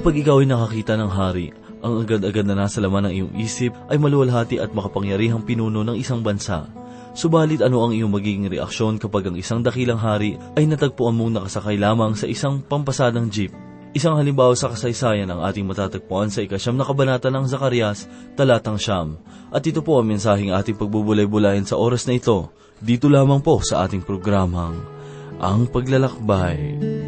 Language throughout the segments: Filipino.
kapag ikaw ay nakakita ng hari, ang agad-agad na nasa laman ng iyong isip ay maluwalhati at makapangyarihang pinuno ng isang bansa. Subalit ano ang iyong magiging reaksyon kapag ang isang dakilang hari ay natagpuan mong nakasakay lamang sa isang pampasadang jeep? Isang halimbawa sa kasaysayan ang ating matatagpuan sa ikasyam na kabanata ng Zakarias, talatang siyam. At ito po ang mensaheng ating pagbubulay-bulayan sa oras na ito, dito lamang po sa ating programang, Ang Paglalakbay.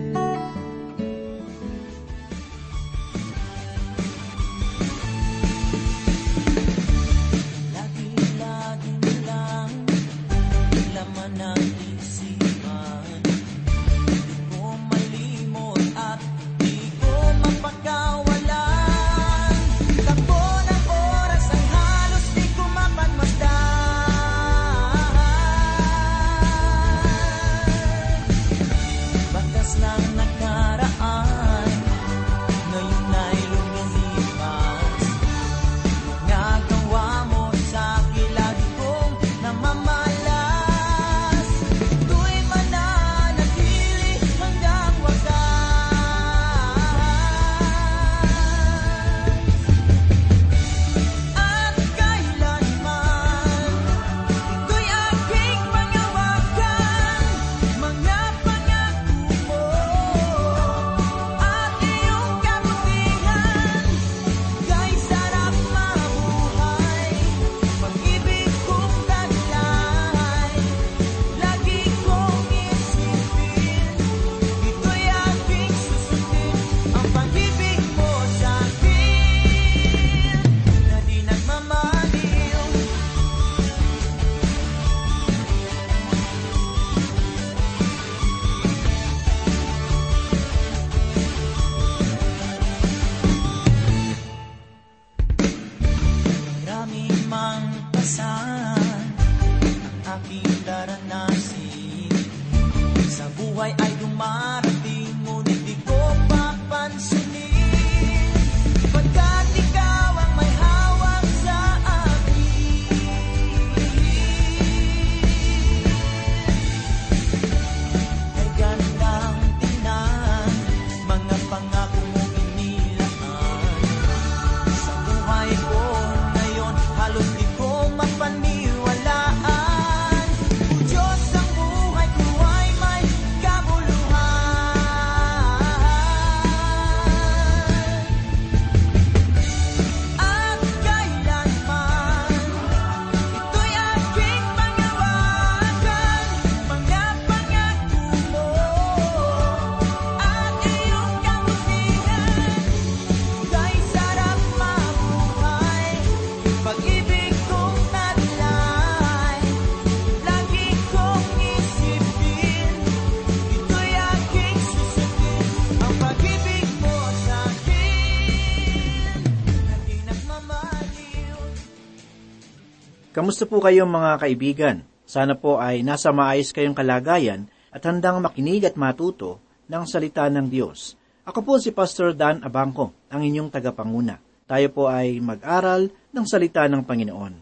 Kamusta po kayo mga kaibigan? Sana po ay nasa maayos kayong kalagayan at handang makinig at matuto ng salita ng Diyos. Ako po si Pastor Dan Abangco, ang inyong tagapanguna. Tayo po ay mag-aral ng salita ng Panginoon.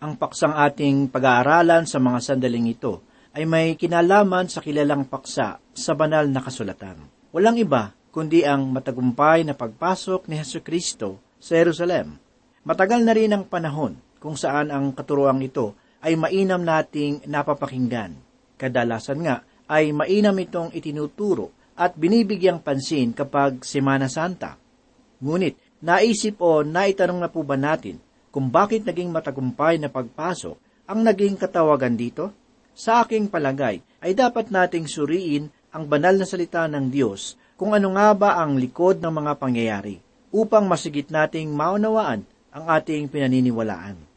Ang paksang ating pag-aaralan sa mga sandaling ito ay may kinalaman sa kilalang paksa sa banal na kasulatan. Walang iba kundi ang matagumpay na pagpasok ni Heso Kristo sa Jerusalem. Matagal na rin ang panahon kung saan ang katuroang ito ay mainam nating napapakinggan. Kadalasan nga ay mainam itong itinuturo at binibigyang pansin kapag Semana Santa. Ngunit, naisip o naitanong na po ba natin kung bakit naging matagumpay na pagpasok ang naging katawagan dito? Sa aking palagay ay dapat nating suriin ang banal na salita ng Diyos kung ano nga ba ang likod ng mga pangyayari upang masigit nating maunawaan ang ating pinaniniwalaan.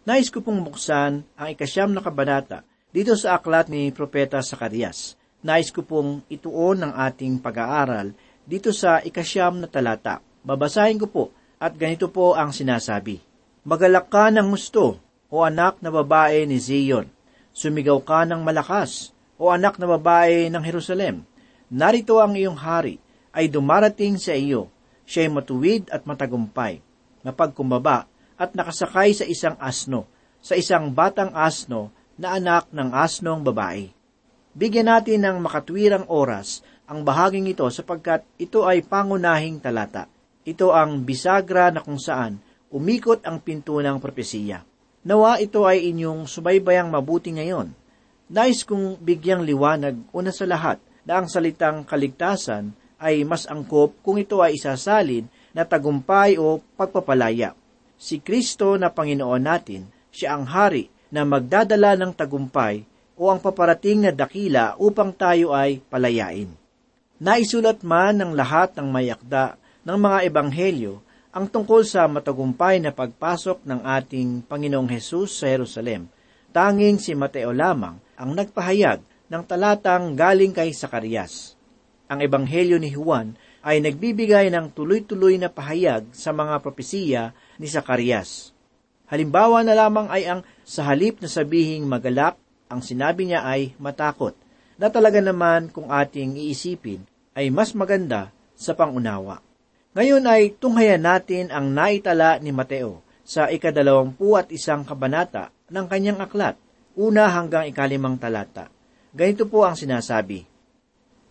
Nais ko pong buksan ang ikasyam na kabanata dito sa aklat ni Propeta Sakarias. Nais ko pong ituon ang ating pag-aaral dito sa ikasyam na talata. Babasahin ko po at ganito po ang sinasabi. Magalak ka ng gusto, o anak na babae ni Zion. Sumigaw ka ng malakas, o anak na babae ng Jerusalem. Narito ang iyong hari, ay dumarating sa iyo. Siya'y matuwid at matagumpay, mapagkumbaba at nakasakay sa isang asno, sa isang batang asno na anak ng asnong babae. Bigyan natin ng makatwirang oras ang bahaging ito sapagkat ito ay pangunahing talata. Ito ang bisagra na kung saan umikot ang pinto ng propesiya. Nawa ito ay inyong subaybayang mabuti ngayon. Nais kong bigyang liwanag una sa lahat na ang salitang kaligtasan ay mas angkop kung ito ay isasalin na tagumpay o pagpapalaya. Si Kristo na Panginoon natin, siya ang hari na magdadala ng tagumpay o ang paparating na dakila upang tayo ay palayain. Naisulat man ng lahat ng mayakda ng mga ebanghelyo ang tungkol sa matagumpay na pagpasok ng ating Panginoong Hesus sa Jerusalem. Tanging si Mateo lamang ang nagpahayag ng talatang galing kay Sakarias. Ang Ebanghelyo ni Juan ay nagbibigay ng tuloy-tuloy na pahayag sa mga propesiya ni Sakarias. Halimbawa na lamang ay ang sa halip na sabihing magalak, ang sinabi niya ay matakot, na talaga naman kung ating iisipin ay mas maganda sa pangunawa. Ngayon ay tunghayan natin ang naitala ni Mateo sa ikadalawampu at isang kabanata ng kanyang aklat, una hanggang ikalimang talata. Ganito po ang sinasabi.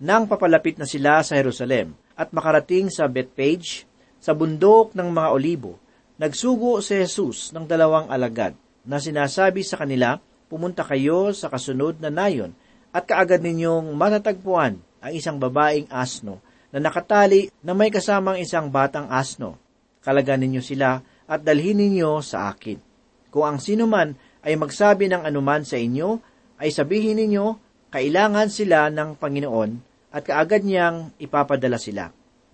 Nang papalapit na sila sa Jerusalem at makarating sa Bethpage, sa bundok ng mga olibo, nagsugo si Jesus ng dalawang alagad na sinasabi sa kanila, pumunta kayo sa kasunod na nayon at kaagad ninyong matatagpuan ang isang babaeng asno na nakatali na may kasamang isang batang asno. Kalagan ninyo sila at dalhin ninyo sa akin. Kung ang sino man ay magsabi ng anuman sa inyo, ay sabihin ninyo, kailangan sila ng Panginoon at kaagad niyang ipapadala sila.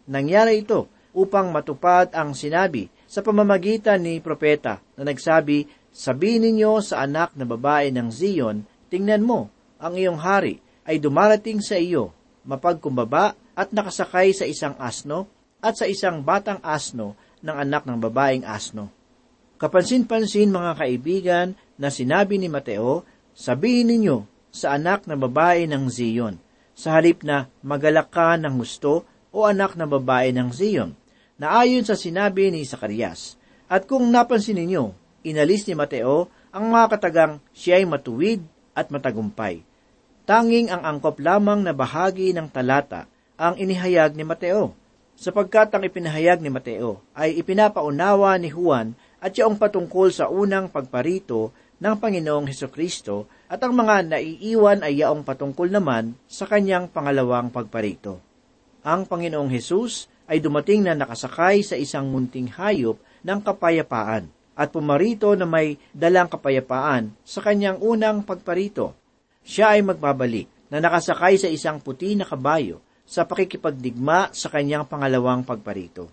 Nangyari ito upang matupad ang sinabi sa pamamagitan ni propeta na nagsabi, Sabihin ninyo sa anak na babae ng Zion, tingnan mo, ang iyong hari ay dumarating sa iyo, mapagkumbaba at nakasakay sa isang asno at sa isang batang asno ng anak ng babaeng asno. Kapansin-pansin mga kaibigan na sinabi ni Mateo, sabihin ninyo sa anak na babae ng Zion, sa halip na magalak ka ng gusto o anak na babae ng Zion, na ayon sa sinabi ni Zacarias. At kung napansin ninyo, inalis ni Mateo ang mga katagang siya ay matuwid at matagumpay. Tanging ang angkop lamang na bahagi ng talata ang inihayag ni Mateo, sapagkat ang ipinahayag ni Mateo ay ipinapaunawa ni Juan at yaong patungkol sa unang pagparito ng Panginoong Heso Kristo at ang mga naiiwan ay yaong patungkol naman sa kanyang pangalawang pagparito. Ang Panginoong Hesus ay dumating na nakasakay sa isang munting hayop ng kapayapaan at pumarito na may dalang kapayapaan sa kanyang unang pagparito. Siya ay magbabalik na nakasakay sa isang puti na kabayo sa pakikipagdigma sa kanyang pangalawang pagparito.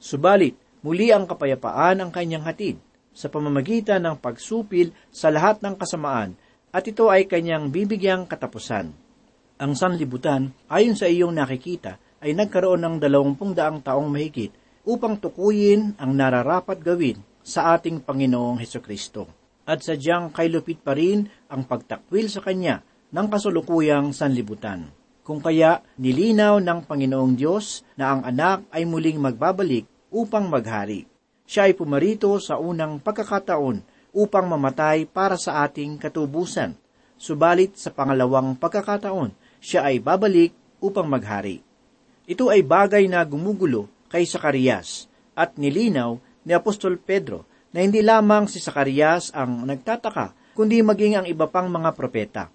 Subalit, muli ang kapayapaan ang kanyang hatid sa pamamagitan ng pagsupil sa lahat ng kasamaan at ito ay kanyang bibigyang katapusan. Ang sanlibutan, ayon sa iyong nakikita, ay nagkaroon ng dalawampung daang taong mahigit upang tukuyin ang nararapat gawin sa ating Panginoong Heso Kristo. At sadyang kailupit pa rin ang pagtakwil sa Kanya ng kasulukuyang sanlibutan. Kung kaya nilinaw ng Panginoong Diyos na ang anak ay muling magbabalik upang maghari. Siya ay pumarito sa unang pagkakataon upang mamatay para sa ating katubusan. Subalit sa pangalawang pagkakataon, siya ay babalik upang maghari. Ito ay bagay na gumugulo kay Sakarias at nilinaw ni Apostol Pedro na hindi lamang si Sakarias ang nagtataka, kundi maging ang iba pang mga propeta.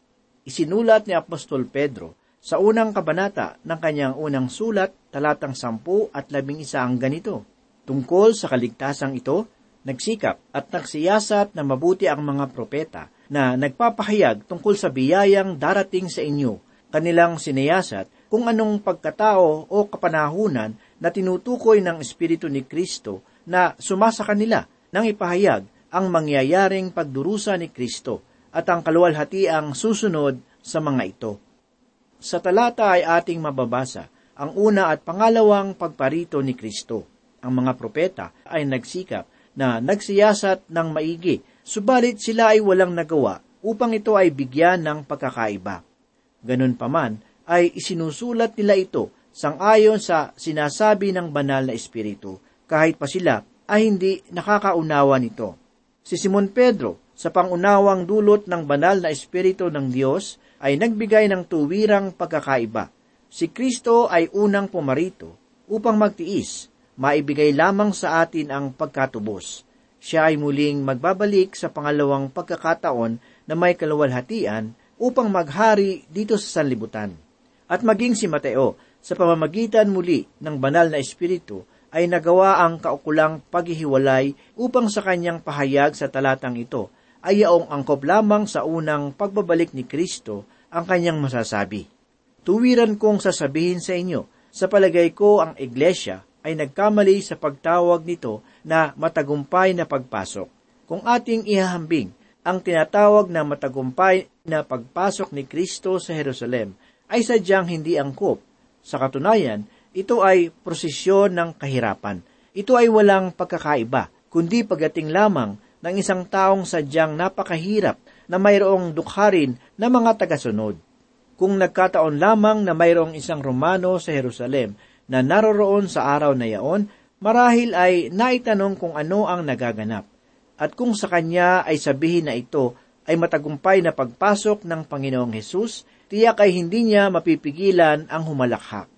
Isinulat ni Apostol Pedro sa unang kabanata ng kanyang unang sulat, talatang sampu at labing isa ang ganito. Tungkol sa kaligtasang ito, nagsikap at nagsiyasat na mabuti ang mga propeta na nagpapahayag tungkol sa biyayang darating sa inyo, kanilang sinayasat kung anong pagkatao o kapanahunan na tinutukoy ng Espiritu ni Kristo na sumasa kanila nang ipahayag ang mangyayaring pagdurusa ni Kristo at ang kaluwalhatiang susunod sa mga ito. Sa talata ay ating mababasa ang una at pangalawang pagparito ni Kristo. Ang mga propeta ay nagsikap na nagsiyasat ng maigi, subalit sila ay walang nagawa upang ito ay bigyan ng pagkakaiba. Ganun pa man, ay isinusulat nila ito sangayon sa sinasabi ng banal na espiritu, kahit pa sila ay hindi nakakaunawa nito. Si Simon Pedro, sa pangunawang dulot ng banal na espiritu ng Diyos, ay nagbigay ng tuwirang pagkakaiba. Si Kristo ay unang pumarito upang magtiis maibigay lamang sa atin ang pagkatubos. Siya ay muling magbabalik sa pangalawang pagkakataon na may kaluwalhatian upang maghari dito sa sanlibutan. At maging si Mateo, sa pamamagitan muli ng banal na espiritu, ay nagawa ang kaukulang paghihiwalay upang sa kanyang pahayag sa talatang ito ay yaong angkop lamang sa unang pagbabalik ni Kristo ang kanyang masasabi. Tuwiran kong sasabihin sa inyo, sa palagay ko ang iglesia ay nagkamali sa pagtawag nito na matagumpay na pagpasok. Kung ating ihahambing ang tinatawag na matagumpay na pagpasok ni Kristo sa Jerusalem ay sadyang hindi angkop. Sa katunayan, ito ay prosesyon ng kahirapan. Ito ay walang pagkakaiba, kundi pagating lamang ng isang taong sadyang napakahirap na mayroong dukharin na mga tagasunod. Kung nagkataon lamang na mayroong isang Romano sa Jerusalem na naroroon sa araw na yaon, marahil ay naitanong kung ano ang nagaganap. At kung sa kanya ay sabihin na ito ay matagumpay na pagpasok ng Panginoong Hesus, tiyak ay hindi niya mapipigilan ang humalakhak.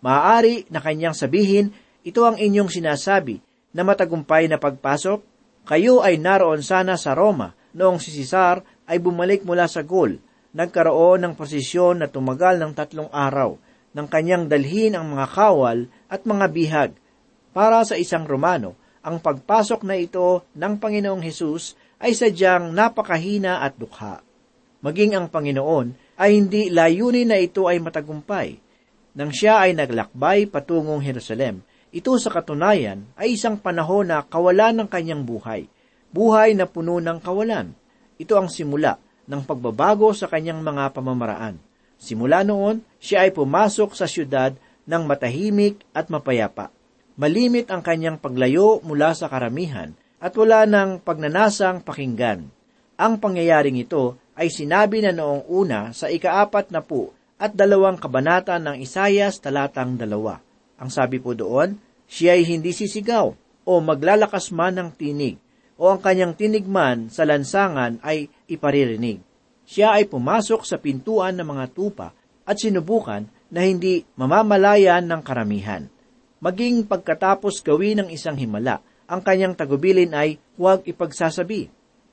Maaari na kanyang sabihin, ito ang inyong sinasabi na matagumpay na pagpasok. Kayo ay naroon sana sa Roma noong si Cesar ay bumalik mula sa Gol. Nagkaroon ng posisyon na tumagal ng tatlong araw nang kanyang dalhin ang mga kawal at mga bihag. Para sa isang Romano, ang pagpasok na ito ng Panginoong Hesus ay sadyang napakahina at dukha. Maging ang Panginoon ay hindi layunin na ito ay matagumpay nang siya ay naglakbay patungong Jerusalem, ito sa katunayan ay isang panahon na kawalan ng kanyang buhay. Buhay na puno ng kawalan. Ito ang simula ng pagbabago sa kanyang mga pamamaraan. Simula noon, siya ay pumasok sa syudad ng matahimik at mapayapa. Malimit ang kanyang paglayo mula sa karamihan at wala ng pagnanasang pakinggan. Ang pangyayaring ito ay sinabi na noong una sa ikaapat na po at dalawang kabanata ng Isayas talatang dalawa. Ang sabi po doon, siya ay hindi sisigaw o maglalakas man ng tinig o ang kanyang tinig man sa lansangan ay iparirinig. Siya ay pumasok sa pintuan ng mga tupa at sinubukan na hindi mamamalayan ng karamihan. Maging pagkatapos gawin ng isang himala, ang kanyang tagubilin ay huwag ipagsasabi.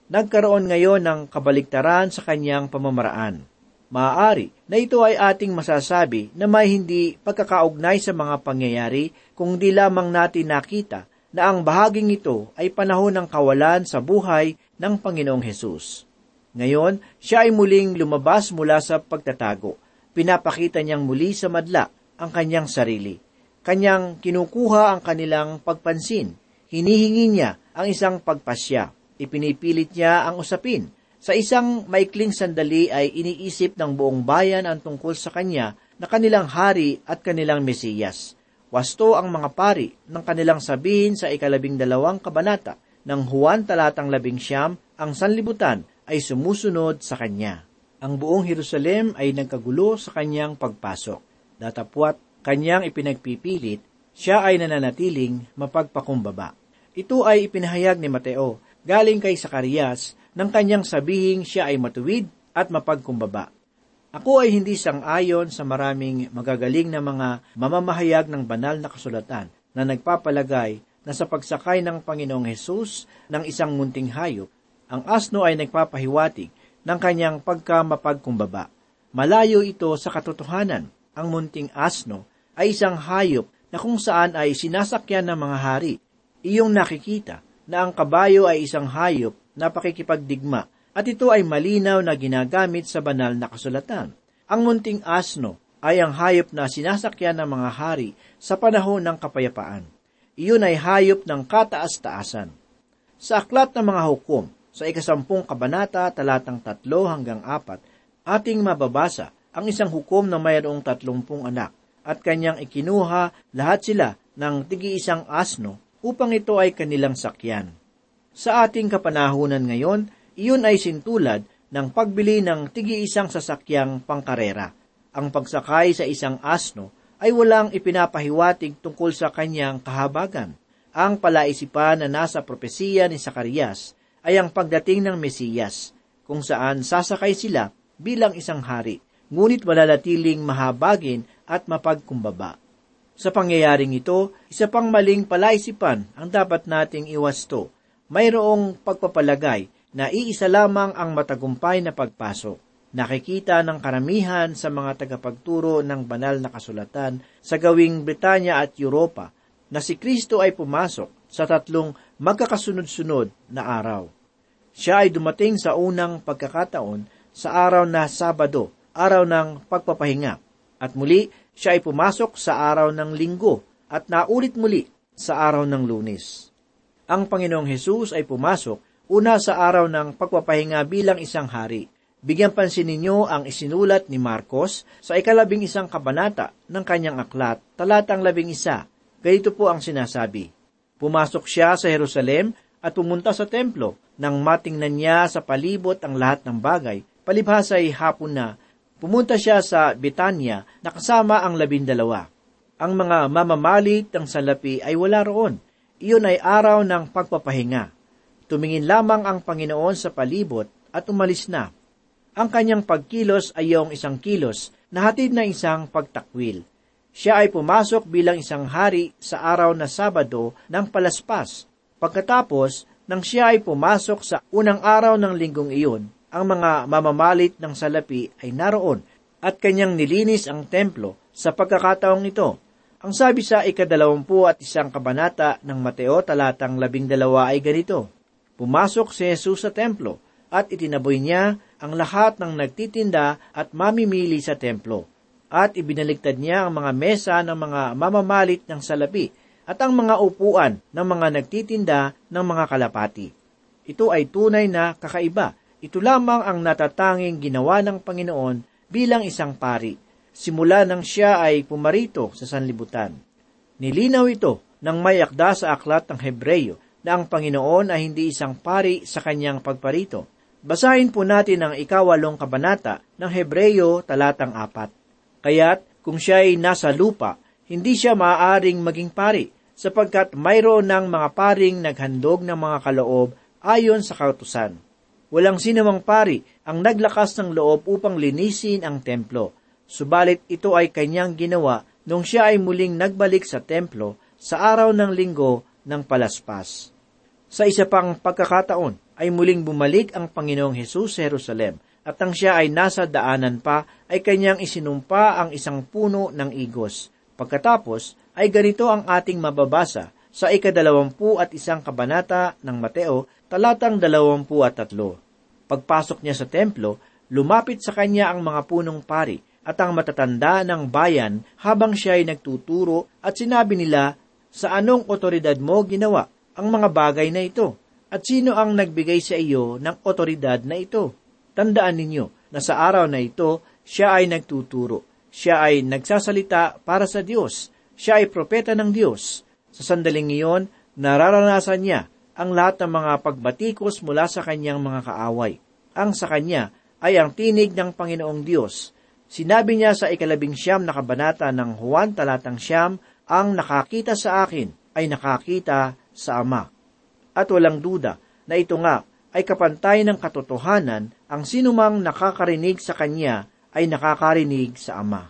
Nagkaroon ngayon ng kabaliktaran sa kanyang pamamaraan Maaari na ito ay ating masasabi na may hindi pagkakaugnay sa mga pangyayari kung di lamang natin nakita na ang bahaging ito ay panahon ng kawalan sa buhay ng Panginoong Hesus. Ngayon, siya ay muling lumabas mula sa pagtatago. Pinapakita niyang muli sa madla ang kanyang sarili. Kanyang kinukuha ang kanilang pagpansin. Hinihingi niya ang isang pagpasya. Ipinipilit niya ang usapin sa isang maikling sandali ay iniisip ng buong bayan ang tungkol sa kanya na kanilang hari at kanilang mesiyas. Wasto ang mga pari ng kanilang sabihin sa ikalabing dalawang kabanata ng Juan talatang labing siyam, ang sanlibutan ay sumusunod sa kanya. Ang buong Jerusalem ay nagkagulo sa kanyang pagpasok. Datapwat kanyang ipinagpipilit, siya ay nananatiling mapagpakumbaba. Ito ay ipinahayag ni Mateo galing kay Sakarias nang kanyang sabihing siya ay matuwid at mapagkumbaba. Ako ay hindi sang-ayon sa maraming magagaling na mga mamamahayag ng banal na kasulatan na nagpapalagay na sa pagsakay ng Panginoong Hesus ng isang munting hayop, ang asno ay nagpapahiwatig ng kanyang pagkamapagkumbaba. Malayo ito sa katotohanan. Ang munting asno ay isang hayop na kung saan ay sinasakyan ng mga hari. Iyong nakikita na ang kabayo ay isang hayop na pakikipagdigma at ito ay malinaw na ginagamit sa banal na kasulatan. Ang munting asno ay ang hayop na sinasakyan ng mga hari sa panahon ng kapayapaan. Iyon ay hayop ng kataas-taasan. Sa aklat ng mga hukom, sa ikasampung kabanata talatang tatlo hanggang apat, ating mababasa ang isang hukom na mayroong tatlumpung anak at kanyang ikinuha lahat sila ng tigi-isang asno upang ito ay kanilang sakyan. Sa ating kapanahunan ngayon, iyon ay sintulad ng pagbili ng tigi-isang sasakyang pangkarera. Ang pagsakay sa isang asno ay walang ipinapahiwatig tungkol sa kanyang kahabagan. Ang palaisipan na nasa propesiya ni Sakarias ay ang pagdating ng Mesiyas, kung saan sasakay sila bilang isang hari, ngunit malalatiling mahabagin at mapagkumbaba. Sa pangyayaring ito, isa pang maling palaisipan ang dapat nating iwasto. Mayroong pagpapalagay na iisa lamang ang matagumpay na pagpasok. Nakikita ng karamihan sa mga tagapagturo ng banal na kasulatan sa gawing Britanya at Europa na si Kristo ay pumasok sa tatlong magkakasunod-sunod na araw. Siya ay dumating sa unang pagkakataon sa araw na Sabado, araw ng pagpapahinga. At muli, siya ay pumasok sa araw ng linggo at naulit muli sa araw ng lunes. Ang Panginoong Hesus ay pumasok una sa araw ng pagpapahinga bilang isang hari. Bigyan pansin ninyo ang isinulat ni Marcos sa ikalabing isang kabanata ng kanyang aklat, talatang labing isa. Ganito po ang sinasabi. Pumasok siya sa Jerusalem at pumunta sa templo nang matingnan niya sa palibot ang lahat ng bagay. Palibhasa ay hapon na Pumunta siya sa Bitanya na kasama ang labindalawa. Ang mga mamamalit ng salapi ay wala roon. Iyon ay araw ng pagpapahinga. Tumingin lamang ang Panginoon sa palibot at umalis na. Ang kanyang pagkilos ay yung isang kilos na hatid na isang pagtakwil. Siya ay pumasok bilang isang hari sa araw na Sabado ng palaspas. Pagkatapos, nang siya ay pumasok sa unang araw ng linggong iyon, ang mga mamamalit ng salapi ay naroon at kanyang nilinis ang templo sa pagkakataong ito. Ang sabi sa ikadalawampu at isang kabanata ng Mateo talatang labing dalawa ay ganito, Pumasok si Jesus sa templo at itinaboy niya ang lahat ng nagtitinda at mamimili sa templo. At ibinaligtad niya ang mga mesa ng mga mamamalit ng salapi at ang mga upuan ng mga nagtitinda ng mga kalapati. Ito ay tunay na kakaiba ito lamang ang natatanging ginawa ng Panginoon bilang isang pari, simula nang siya ay pumarito sa sanlibutan. Nilinaw ito nang may akda sa aklat ng Hebreyo na ang Panginoon ay hindi isang pari sa kanyang pagparito. Basahin po natin ang ikawalong kabanata ng Hebreyo talatang apat. Kaya't kung siya ay nasa lupa, hindi siya maaaring maging pari, sapagkat mayroon ng mga paring naghandog ng mga kaloob ayon sa kautusan. Walang sinamang pari ang naglakas ng loob upang linisin ang templo. Subalit ito ay kanyang ginawa nung siya ay muling nagbalik sa templo sa araw ng linggo ng palaspas. Sa isa pang pagkakataon ay muling bumalik ang Panginoong Hesus sa Jerusalem at nang siya ay nasa daanan pa ay kanyang isinumpa ang isang puno ng igos. Pagkatapos ay ganito ang ating mababasa sa ikadalawampu at isang kabanata ng Mateo talatang dalawampu at tatlo. Pagpasok niya sa templo, lumapit sa kanya ang mga punong pari at ang matatanda ng bayan habang siya ay nagtuturo at sinabi nila, sa anong otoridad mo ginawa ang mga bagay na ito? At sino ang nagbigay sa iyo ng otoridad na ito? Tandaan ninyo na sa araw na ito, siya ay nagtuturo. Siya ay nagsasalita para sa Diyos. Siya ay propeta ng Diyos. Sa sandaling iyon, nararanasan niya ang lahat ng mga pagbatikos mula sa kanyang mga kaaway. Ang sa kanya ay ang tinig ng Panginoong Diyos. Sinabi niya sa ikalabing siyam na kabanata ng Juan talatang siyam, ang nakakita sa akin ay nakakita sa Ama. At walang duda na ito nga ay kapantay ng katotohanan ang sinumang nakakarinig sa Kanya ay nakakarinig sa Ama.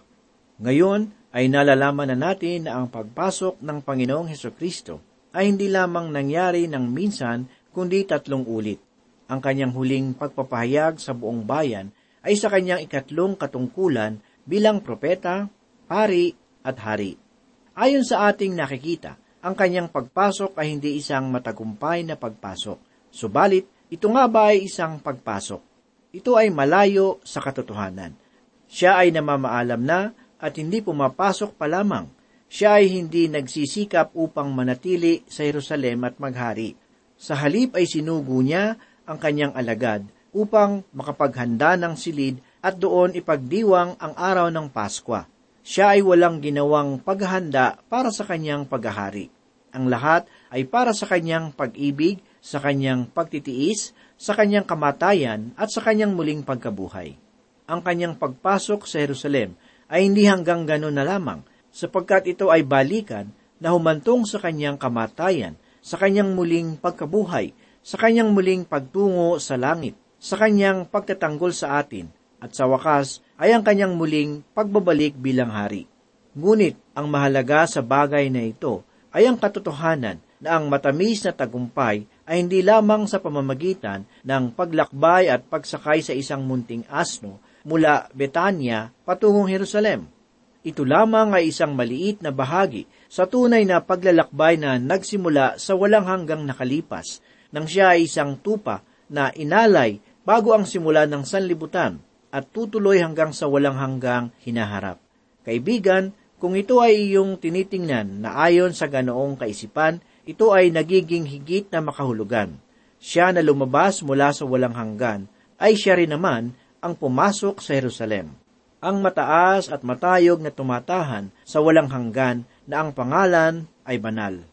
Ngayon ay nalalaman na natin na ang pagpasok ng Panginoong Heso Kristo ay hindi lamang nangyari ng minsan, kundi tatlong ulit. Ang kanyang huling pagpapahayag sa buong bayan ay sa kanyang ikatlong katungkulan bilang propeta, pari at hari. Ayon sa ating nakikita, ang kanyang pagpasok ay hindi isang matagumpay na pagpasok. Subalit, ito nga ba ay isang pagpasok? Ito ay malayo sa katotohanan. Siya ay namamaalam na at hindi pumapasok pa lamang siya ay hindi nagsisikap upang manatili sa Jerusalem at maghari. Sa halip ay sinugo niya ang kanyang alagad upang makapaghanda ng silid at doon ipagdiwang ang araw ng Paskwa. Siya ay walang ginawang paghahanda para sa kanyang paghahari. Ang lahat ay para sa kanyang pag-ibig, sa kanyang pagtitiis, sa kanyang kamatayan at sa kanyang muling pagkabuhay. Ang kanyang pagpasok sa Jerusalem ay hindi hanggang ganon na lamang, sapagkat ito ay balikan na humantong sa kanyang kamatayan, sa kanyang muling pagkabuhay, sa kanyang muling pagtungo sa langit, sa kanyang pagtatanggol sa atin, at sa wakas ay ang kanyang muling pagbabalik bilang hari. Ngunit ang mahalaga sa bagay na ito ay ang katotohanan na ang matamis na tagumpay ay hindi lamang sa pamamagitan ng paglakbay at pagsakay sa isang munting asno mula Betanya patungong Jerusalem. Ito lamang ay isang maliit na bahagi sa tunay na paglalakbay na nagsimula sa walang hanggang nakalipas nang siya ay isang tupa na inalay bago ang simula ng sanlibutan at tutuloy hanggang sa walang hanggang hinaharap. Kaibigan, kung ito ay iyong tinitingnan na ayon sa ganoong kaisipan, ito ay nagiging higit na makahulugan. Siya na lumabas mula sa walang hanggan ay siya rin naman ang pumasok sa Jerusalem. Ang mataas at matayog na tumatahan sa walang hanggan na ang pangalan ay banal.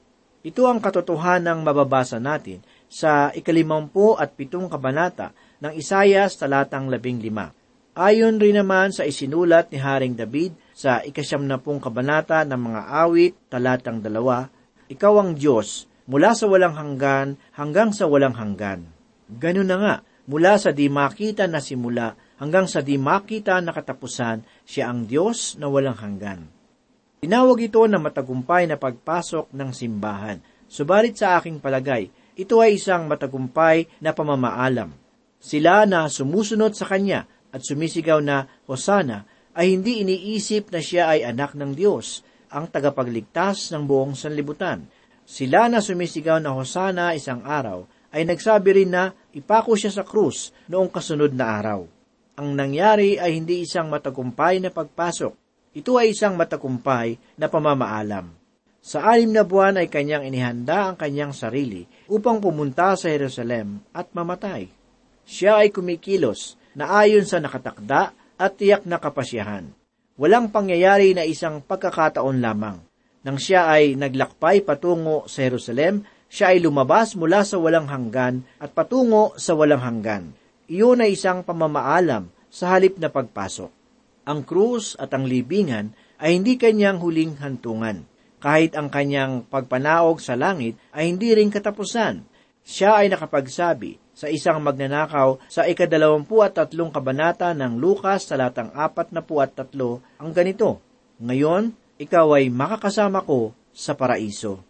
Ito ang katotohanang mababasa natin sa ikalimampu at pitong kabanata ng Isayas talatang labing lima. Ayon rin naman sa isinulat ni Haring David sa ikasyam na pong kabanata ng mga awit, talatang dalawa, Ikaw ang Diyos, mula sa walang hanggan hanggang sa walang hanggan. Ganun na nga, mula sa di makita na simula hanggang sa di makita na katapusan, siya ang Diyos na walang hanggan. Tinawag ito na matagumpay na pagpasok ng simbahan. Subalit sa aking palagay, ito ay isang matagumpay na pamamaalam. Sila na sumusunod sa Kanya at sumisigaw na Hosana ay hindi iniisip na siya ay anak ng Diyos, ang tagapagligtas ng buong sanlibutan. Sila na sumisigaw na Hosana isang araw ay nagsabi rin na ipako siya sa krus noong kasunod na araw. Ang nangyari ay hindi isang matagumpay na pagpasok. Ito ay isang matagumpay na pamamaalam. Sa anim na buwan ay kanyang inihanda ang kanyang sarili upang pumunta sa Jerusalem at mamatay. Siya ay kumikilos na ayon sa nakatakda at tiyak na kapasyahan. Walang pangyayari na isang pagkakataon lamang. Nang siya ay naglakpay patungo sa Jerusalem, siya ay lumabas mula sa walang hanggan at patungo sa walang hanggan. Iyon ay isang pamamaalam sa halip na pagpasok. Ang krus at ang libingan ay hindi kanyang huling hantungan kahit ang kanyang pagpanaog sa langit ay hindi rin katapusan. Siya ay nakapagsabi sa isang magnanakaw sa ikadalawampu at tatlong kabanata ng Lukas talatang apat na po at tatlo ang ganito, Ngayon, ikaw ay makakasama ko sa paraiso.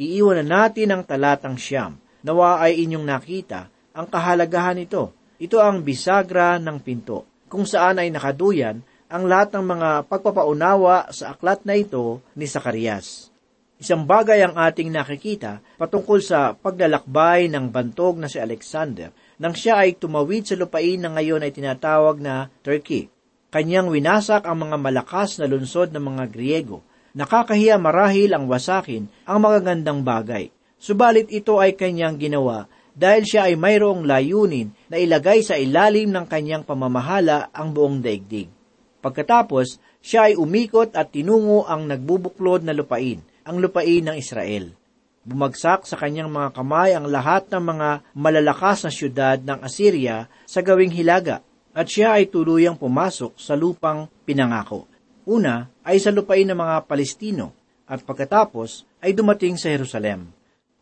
Iiwan na natin ang talatang siyam, nawa ay inyong nakita ang kahalagahan nito. Ito ang bisagra ng pinto, kung saan ay nakaduyan ang lahat ng mga pagpapaunawa sa aklat na ito ni Sakarias. Isang bagay ang ating nakikita patungkol sa paglalakbay ng bantog na si Alexander nang siya ay tumawid sa lupain na ngayon ay tinatawag na Turkey. Kanyang winasak ang mga malakas na lunsod ng mga Griego. Nakakahiya marahil ang wasakin ang magagandang bagay. Subalit ito ay kanyang ginawa dahil siya ay mayroong layunin na ilagay sa ilalim ng kanyang pamamahala ang buong daigdig. Pagkatapos, siya ay umikot at tinungo ang nagbubuklod na lupain, ang lupain ng Israel. Bumagsak sa kanyang mga kamay ang lahat ng mga malalakas na syudad ng Assyria sa gawing hilaga, at siya ay tuluyang pumasok sa lupang pinangako. Una ay sa lupain ng mga Palestino, at pagkatapos ay dumating sa Jerusalem.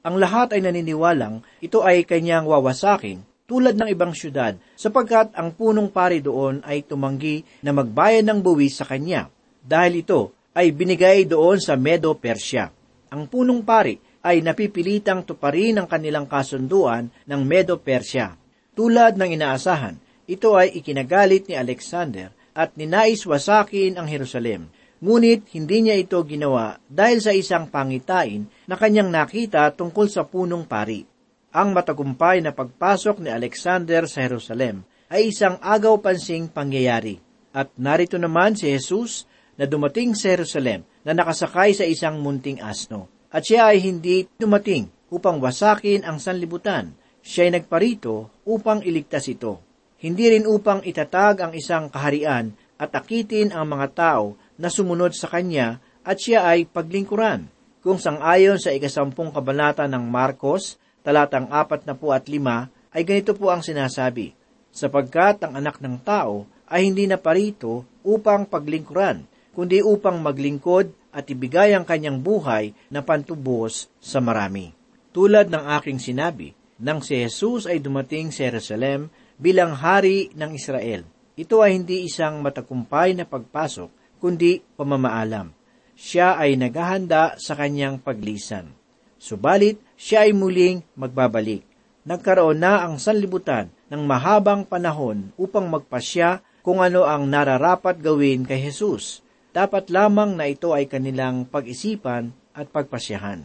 Ang lahat ay naniniwalang ito ay kanyang wawasakin tulad ng ibang syudad, sapagkat ang punong pari doon ay tumanggi na magbayad ng buwis sa kanya, dahil ito ay binigay doon sa Medo Persia. Ang punong pari ay napipilitang tuparin ang kanilang kasunduan ng Medo Persia. Tulad ng inaasahan, ito ay ikinagalit ni Alexander at ninais wasakin ang Jerusalem. Ngunit hindi niya ito ginawa dahil sa isang pangitain na kanyang nakita tungkol sa punong pari. Ang matagumpay na pagpasok ni Alexander sa Jerusalem ay isang agaw-pansing pangyayari. At narito naman si Jesus na dumating sa Jerusalem na nakasakay sa isang munting asno. At siya ay hindi dumating upang wasakin ang sanlibutan. Siya ay nagparito upang iligtas ito. Hindi rin upang itatag ang isang kaharian at akitin ang mga tao na sumunod sa kanya at siya ay paglingkuran. Kung sangayon sa ikasampung kabanata ng Marcos, talatang apat na po at lima, ay ganito po ang sinasabi, sapagkat ang anak ng tao ay hindi na parito upang paglingkuran, kundi upang maglingkod at ibigay ang kanyang buhay na pantubos sa marami. Tulad ng aking sinabi, nang si Jesus ay dumating sa Jerusalem bilang hari ng Israel, ito ay hindi isang matagumpay na pagpasok, kundi pamamaalam. siya ay naghahanda sa kanyang paglisan. Subalit, siya ay muling magbabalik. Nagkaroon na ang sanlibutan ng mahabang panahon upang magpasya kung ano ang nararapat gawin kay Jesus. Dapat lamang na ito ay kanilang pag-isipan at pagpasyahan.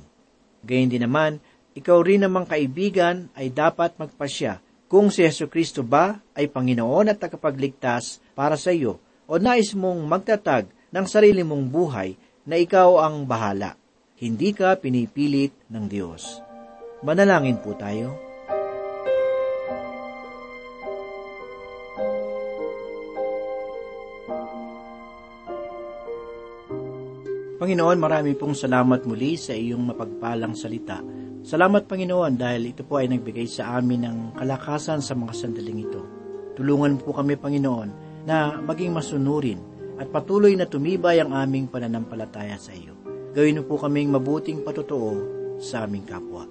Gayun din naman, ikaw rin namang kaibigan ay dapat magpasya kung si Yesu Kristo ba ay Panginoon at tagapagligtas para sa iyo o nais mong magtatag ng sarili mong buhay na ikaw ang bahala. Hindi ka pinipilit ng Diyos. Manalangin po tayo. Panginoon, marami pong salamat muli sa iyong mapagpalang salita. Salamat Panginoon dahil ito po ay nagbigay sa amin ng kalakasan sa mga sandaling ito. Tulungan po kami Panginoon na maging masunurin at patuloy na tumibay ang aming pananampalataya sa iyo. Gawin po kaming mabuting patotoo sa aming kapwa.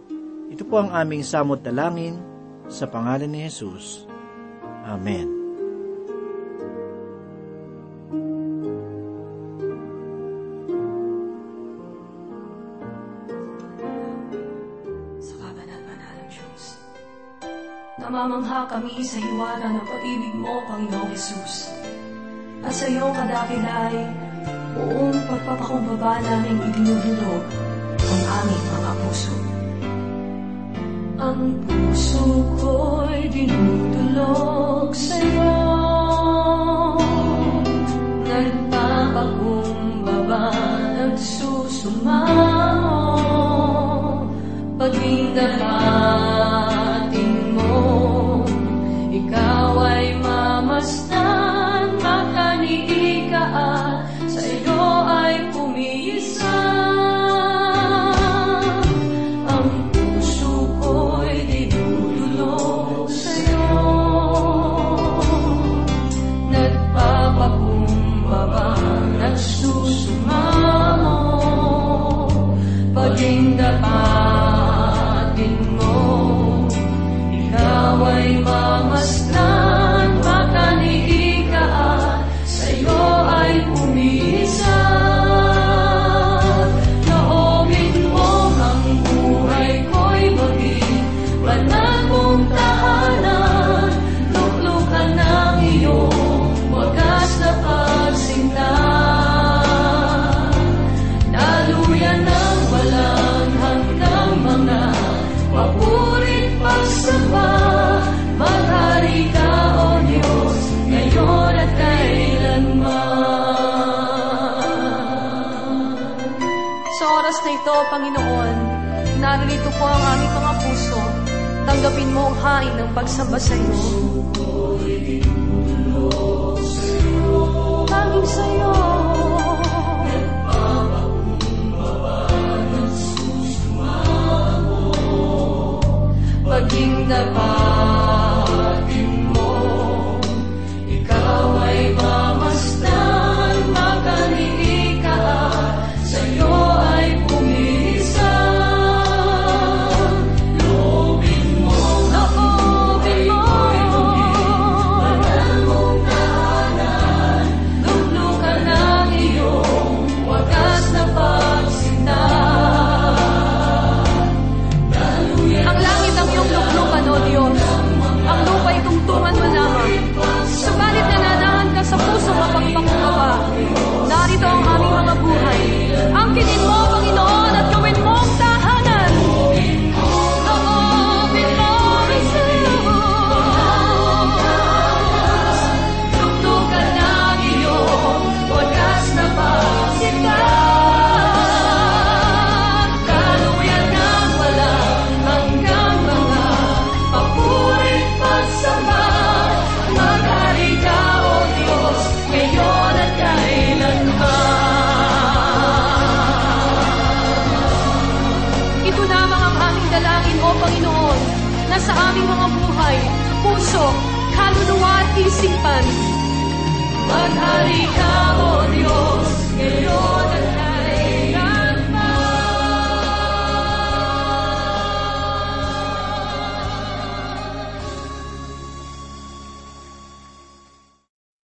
Ito po ang aming samot dalangin sa pangalan ni Jesus. Amen. Namamangha kami sa hiwala ng pag-ibig mo, Panginoong Yesus. At sa iyong kadakilay, buong pagpapakumbaba namin idinudulog ang aming mga puso. Ang puso ko'y dinudulog sa iyo. Nagpapakumbaba, nagsusumamo, paging dapat naririto po ang aming mga puso. Tanggapin mo ang hain ng pagsamba sa iyo. Tanging sa iyo. Paging dapatin